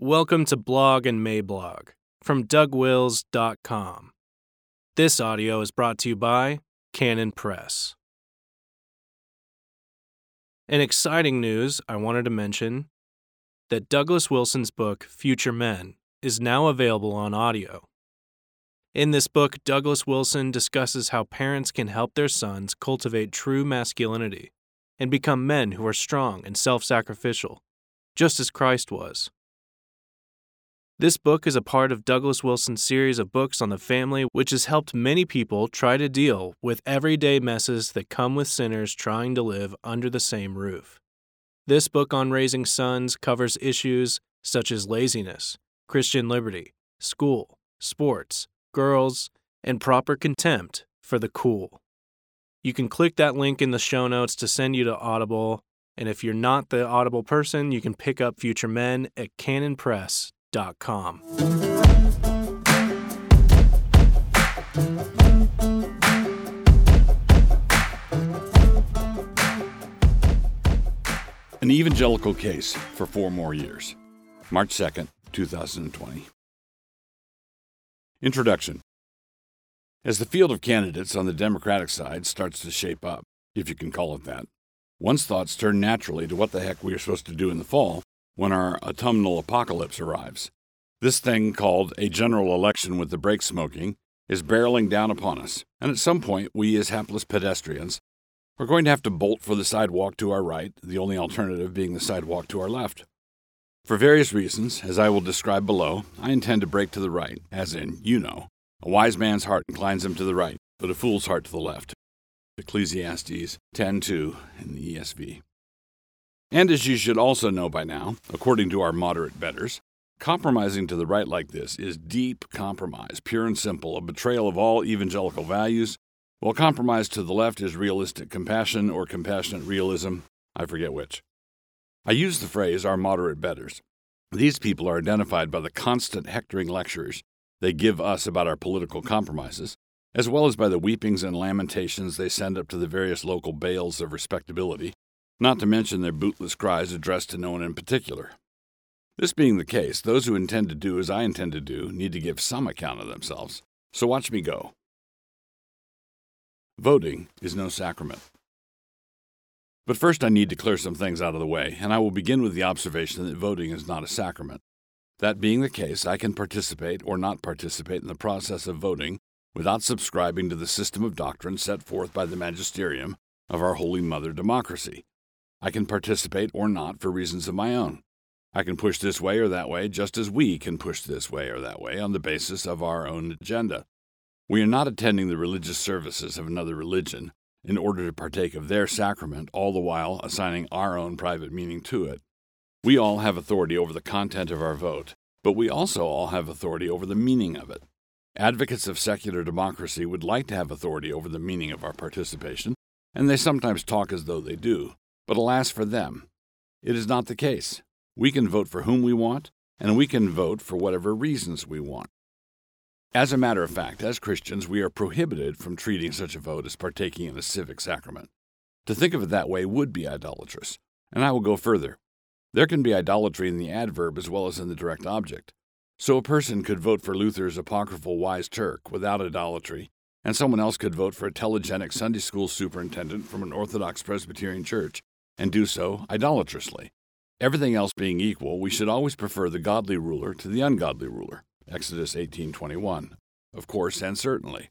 Welcome to Blog and Mablog from DougWils.com. This audio is brought to you by Canon Press. In exciting news, I wanted to mention that Douglas Wilson's book, Future Men, is now available on audio. In this book, Douglas Wilson discusses how parents can help their sons cultivate true masculinity and become men who are strong and self sacrificial, just as Christ was. This book is a part of Douglas Wilson's series of books on the family, which has helped many people try to deal with everyday messes that come with sinners trying to live under the same roof. This book on raising sons covers issues such as laziness, Christian liberty, school, sports, girls, and proper contempt for the cool. You can click that link in the show notes to send you to Audible, and if you're not the Audible person, you can pick up Future Men at canonpress.com. An evangelical case for four more years. March 2nd, 2020. Introduction As the field of candidates on the Democratic side starts to shape up, if you can call it that, one's thoughts turn naturally to what the heck we are supposed to do in the fall when our autumnal apocalypse arrives. This thing called a general election with the brake smoking is barreling down upon us, and at some point, we as hapless pedestrians are going to have to bolt for the sidewalk to our right, the only alternative being the sidewalk to our left. For various reasons, as I will describe below, I intend to break to the right, as in, you know, a wise man's heart inclines him to the right, but a fool's heart to the left. Ecclesiastes 10:2 in the ESV. And as you should also know by now, according to our moderate betters, compromising to the right like this is deep compromise, pure and simple, a betrayal of all evangelical values, while compromise to the left is realistic compassion or compassionate realism, I forget which. I use the phrase our moderate betters. These people are identified by the constant hectoring lectures they give us about our political compromises, as well as by the weepings and lamentations they send up to the various local Baals of respectability, not to mention their bootless cries addressed to no one in particular. This being the case, those who intend to do as I intend to do need to give some account of themselves. So watch me go. Voting is no sacrament. But first, I need to clear some things out of the way, and I will begin with the observation that voting is not a sacrament. That being the case, I can participate or not participate in the process of voting without subscribing to the system of doctrine set forth by the magisterium of our Holy Mother Democracy. I can participate or not for reasons of my own. I can push this way or that way, just as we can push this way or that way on the basis of our own agenda. We are not attending the religious services of another religion in order to partake of their sacrament, all the while assigning our own private meaning to it. We all have authority over the content of our vote, but we also all have authority over the meaning of it. Advocates of secular democracy would like to have authority over the meaning of our participation, and they sometimes talk as though they do. But alas for them, it is not the case. We can vote for whom we want, and we can vote for whatever reasons we want. As a matter of fact, as Christians, we are prohibited from treating such a vote as partaking in a civic sacrament. To think of it that way would be idolatrous. And I will go further. There can be idolatry in the adverb as well as in the direct object. So a person could vote for Luther's apocryphal Wise Turk without idolatry, and someone else could vote for a telegenic Sunday school superintendent from an Orthodox Presbyterian church and do so idolatrously. Everything else being equal, we should always prefer the godly ruler to the ungodly ruler. Exodus 18:21. Of course and certainly.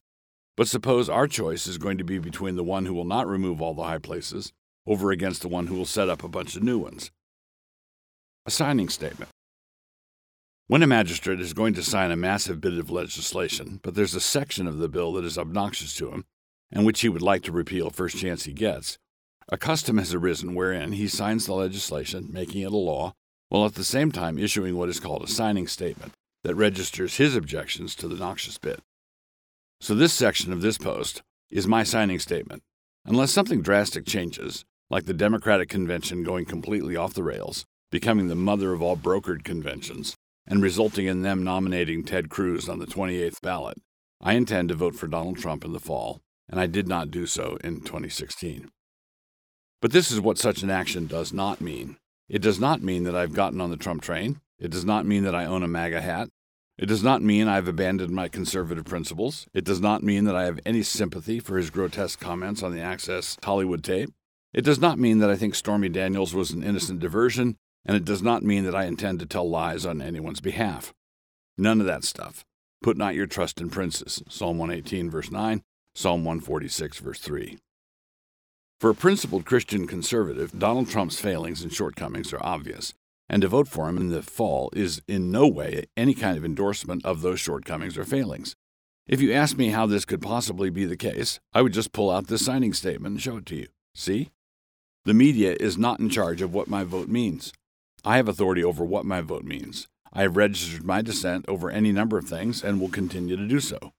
But suppose our choice is going to be between the one who will not remove all the high places over against the one who will set up a bunch of new ones. A signing statement. When a magistrate is going to sign a massive bit of legislation, but there's a section of the bill that is obnoxious to him, and which he would like to repeal first chance he gets, a custom has arisen wherein he signs the legislation, making it a law, while at the same time issuing what is called a signing statement, that registers his objections to the noxious bit. So, this section of this post is my signing statement. Unless something drastic changes, like the Democratic convention going completely off the rails, becoming the mother of all brokered conventions, and resulting in them nominating Ted Cruz on the 28th ballot, I intend to vote for Donald Trump in the fall, and I did not do so in 2016. But this is what such an action does not mean. It does not mean that I've gotten on the Trump train, It does not mean that I own a MAGA hat. It does not mean I've abandoned my conservative principles. It does not mean that I have any sympathy for his grotesque comments on the Access Hollywood tape. It does not mean that I think Stormy Daniels was an innocent diversion, and it does not mean that I intend to tell lies on anyone's behalf. None of that stuff. Put not your trust in princes. Psalm 118, verse 9, Psalm 146, verse 3. For a principled Christian conservative, Donald Trump's failings and shortcomings are obvious, and to vote for him in the fall is in no way any kind of endorsement of those shortcomings or failings. If you ask me how this could possibly be the case, I would just pull out this signing statement and show it to you. See? The media is not in charge of what my vote means. I have authority over what my vote means. I have registered my dissent over any number of things and will continue to do so.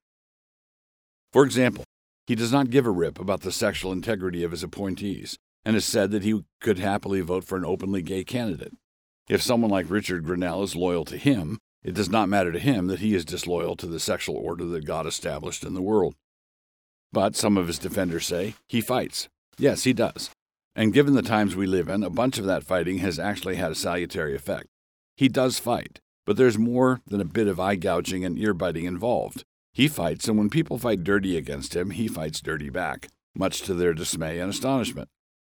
For example, he does not give a rip about the sexual integrity of his appointees and has said that he could happily vote for an openly gay candidate. If someone like Richard Grenell is loyal to him, it does not matter to him that he is disloyal to the sexual order that God established in the world. But some of his defenders say he fights. Yes, he does. And given the times we live in, a bunch of that fighting has actually had a salutary effect. He does fight, but there's more than a bit of eye gouging and ear biting involved. He fights, and when people fight dirty against him, he fights dirty back, much to their dismay and astonishment.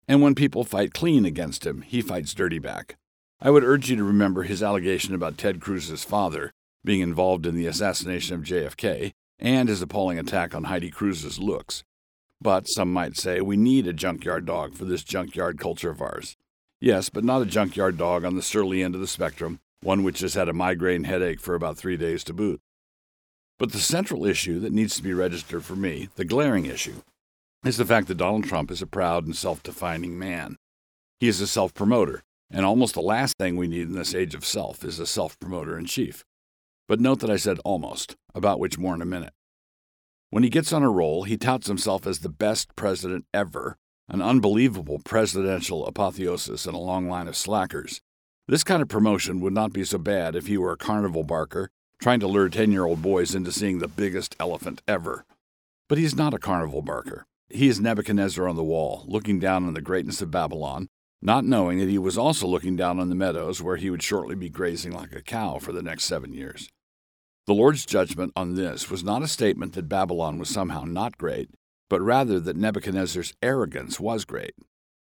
And when people fight clean against him, he fights dirty back. I would urge you to remember his allegation about Ted Cruz's father being involved in the assassination of JFK and his appalling attack on Heidi Cruz's looks. But some might say we need a junkyard dog for this junkyard culture of ours. Yes, but not a junkyard dog on the surly end of the spectrum, one which has had a migraine headache for about three days to boot. But the central issue that needs to be registered for me, the glaring issue, is the fact that Donald Trump is a proud and self defining man. He is a self promoter, and almost the last thing we need in this age of self is a self promoter in chief. But note that I said almost, about which more in a minute. When he gets on a roll, he touts himself as the best president ever, an unbelievable presidential apotheosis in a long line of slackers. This kind of promotion would not be so bad if he were a carnival barker trying to lure 10 year old boys into seeing the biggest elephant ever. But he's not a carnival barker. He is Nebuchadnezzar on the wall, looking down on the greatness of Babylon, not knowing that he was also looking down on the meadows where he would shortly be grazing like a cow for the next seven years. The Lord's judgment on this was not a statement that Babylon was somehow not great, but rather that Nebuchadnezzar's arrogance was great.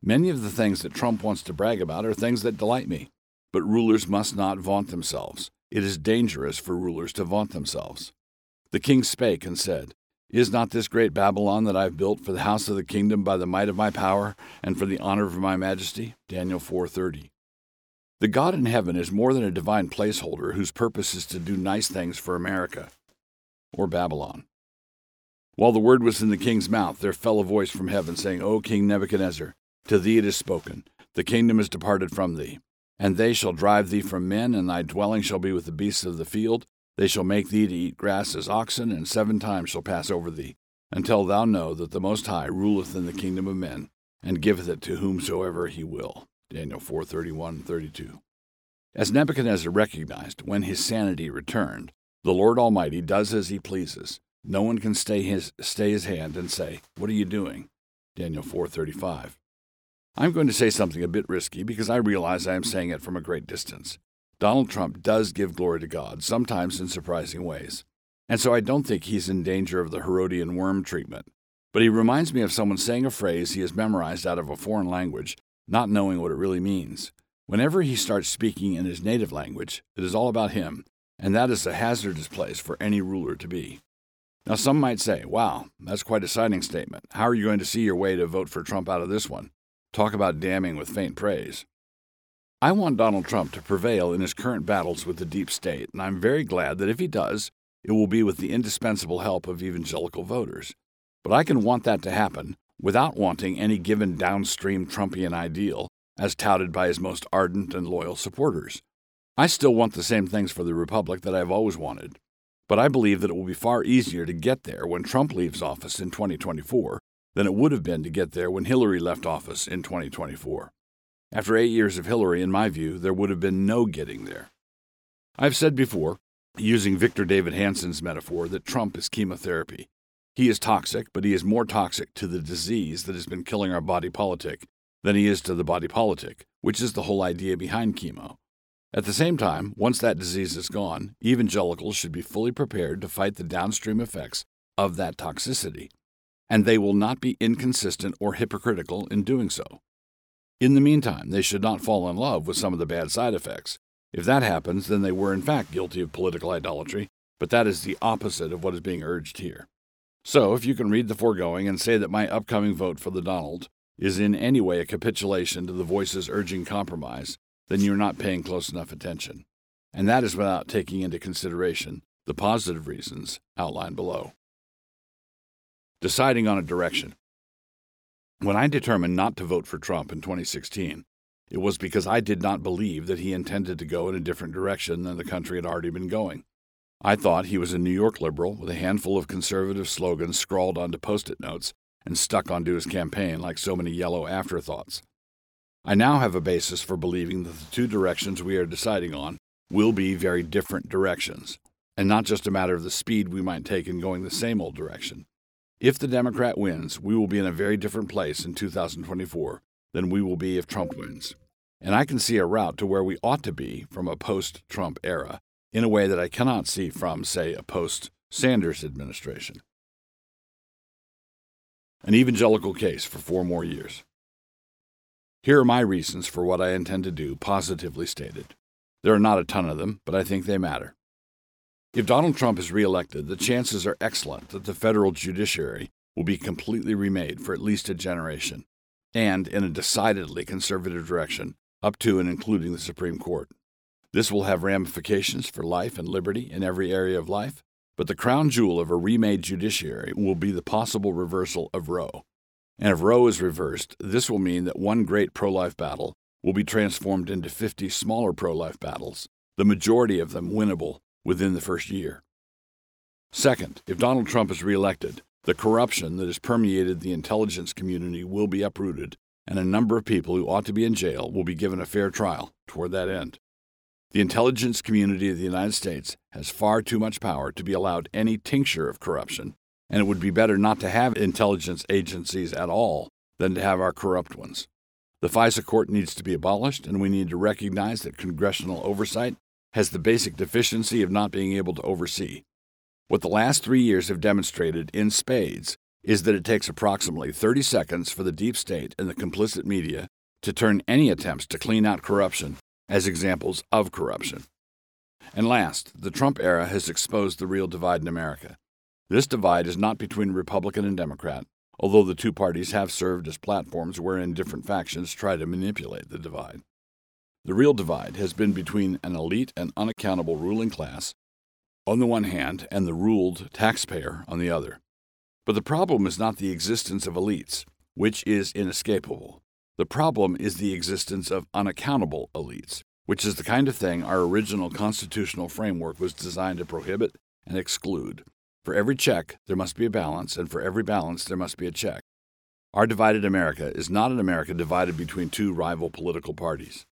Many of the things that Trump wants to brag about are things that delight me, but rulers must not vaunt themselves. It is dangerous for rulers to vaunt themselves. The king spake and said, Is not this great Babylon that I have built for the house of the kingdom by the might of my power and for the honor of my majesty? Daniel 4:30. The God in heaven is more than a divine placeholder whose purpose is to do nice things for America or Babylon. While the word was in the king's mouth, there fell a voice from heaven saying, O King Nebuchadnezzar, to thee it is spoken, the kingdom is departed from thee. And they shall drive thee from men, and thy dwelling shall be with the beasts of the field. They shall make thee to eat grass as oxen, and seven times shall pass over thee, until thou know that the Most High ruleth in the kingdom of men, and giveth it to whomsoever he will. Daniel 4:31 32. As Nebuchadnezzar recognized when his sanity returned, the Lord Almighty does as he pleases. No one can stay his, stay his hand and say, What are you doing? Daniel 4:35. I'm going to say something a bit risky because I realize I am saying it from a great distance. Donald Trump does give glory to God, sometimes in surprising ways. And so I don't think he's in danger of the Herodian worm treatment. But he reminds me of someone saying a phrase he has memorized out of a foreign language not knowing what it really means. Whenever he starts speaking in his native language, it is all about him, and that is a hazardous place for any ruler to be. Now, some might say, wow, that's quite a signing statement. How are you going to see your way to vote for Trump out of this one? Talk about damning with faint praise. I want Donald Trump to prevail in his current battles with the deep state, and I'm very glad that if he does, it will be with the indispensable help of evangelical voters. But I can want that to happen without wanting any given downstream Trumpian ideal as touted by his most ardent and loyal supporters. I still want the same things for the Republic that I've always wanted, but I believe that it will be far easier to get there when Trump leaves office in 2024 than it would have been to get there when Hillary left office in 2024. After eight years of Hillary, in my view, there would have been no getting there. I've said before, using Victor Davis Hanson's metaphor, that Trump is chemotherapy. He is toxic, but he is more toxic to the disease that has been killing our body politic than he is to the body politic, which is the whole idea behind chemo. At the same time, once that disease is gone, evangelicals should be fully prepared to fight the downstream effects of that toxicity, and they will not be inconsistent or hypocritical in doing so. In the meantime, they should not fall in love with some of the bad side effects. If that happens, then they were in fact guilty of political idolatry, but that is the opposite of what is being urged here. So, if you can read the foregoing and say that my upcoming vote for the Donald is in any way a capitulation to the voices urging compromise, then you're not paying close enough attention. And that is without taking into consideration the positive reasons outlined below. Deciding on a direction. When I determined not to vote for Trump in 2016, it was because I did not believe that he intended to go in a different direction than the country had already been going. I thought he was a New York liberal with a handful of conservative slogans scrawled onto post it notes and stuck onto his campaign like so many yellow afterthoughts. I now have a basis for believing that the two directions we are deciding on will be very different directions, and not just a matter of the speed we might take in going the same old direction. If the Democrat wins, we will be in a very different place in 2024 than we will be if Trump wins. And I can see a route to where we ought to be from a post Trump era in a way that I cannot see from, say, a post Sanders administration. An evangelical case for four more years. Here are my reasons for what I intend to do, positively stated. There are not a ton of them, but I think they matter. If Donald Trump is reelected, the chances are excellent that the federal judiciary will be completely remade for at least a generation, and in a decidedly conservative direction, up to and including the Supreme Court. This will have ramifications for life and liberty in every area of life, but the crown jewel of a remade judiciary will be the possible reversal of Roe. And if Roe is reversed, this will mean that one great pro life battle will be transformed into 50 smaller pro life battles, the majority of them winnable within the first year. Second, if Donald Trump is reelected, the corruption that has permeated the intelligence community will be uprooted, and a number of people who ought to be in jail will be given a fair trial toward that end. The intelligence community of the United States has far too much power to be allowed any tincture of corruption and it would be better not to have intelligence agencies at all than to have our corrupt ones. The FISA court needs to be abolished, and we need to recognize that congressional oversight has the basic deficiency of not being able to oversee. What the last three years have demonstrated in spades is that it takes approximately 30 seconds for the deep state and the complicit media to turn any attempts to clean out corruption as examples of corruption. And last, the Trump era has exposed the real divide in America. This divide is not between Republican and Democrat, although the two parties have served as platforms wherein different factions try to manipulate the divide. The real divide has been between an elite and unaccountable ruling class on the one hand and the ruled taxpayer on the other. But the problem is not the existence of elites, which is inescapable. The problem is the existence of unaccountable elites, which is the kind of thing our original constitutional framework was designed to prohibit and exclude. For every check, there must be a balance, and for every balance, there must be a check. Our divided America is not an America divided between two rival political parties.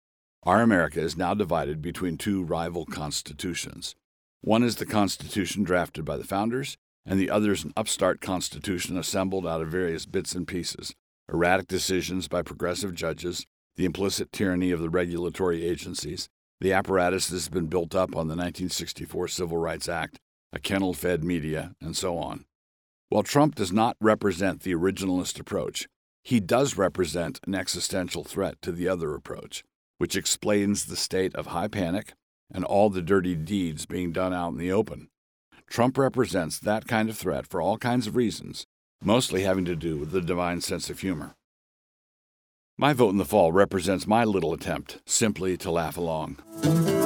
Our America is now divided between two rival constitutions. One is the Constitution drafted by the founders, and the other is an upstart Constitution assembled out of various bits and pieces, erratic decisions by progressive judges, the implicit tyranny of the regulatory agencies, the apparatus that has been built up on the 1964 Civil Rights Act, a kennel fed media, and so on. While Trump does not represent the originalist approach, he does represent an existential threat to the other approach, which explains the state of high panic and all the dirty deeds being done out in the open. Trump represents that kind of threat for all kinds of reasons, mostly having to do with the divine sense of humor. My vote in the fall represents my little attempt simply to laugh along.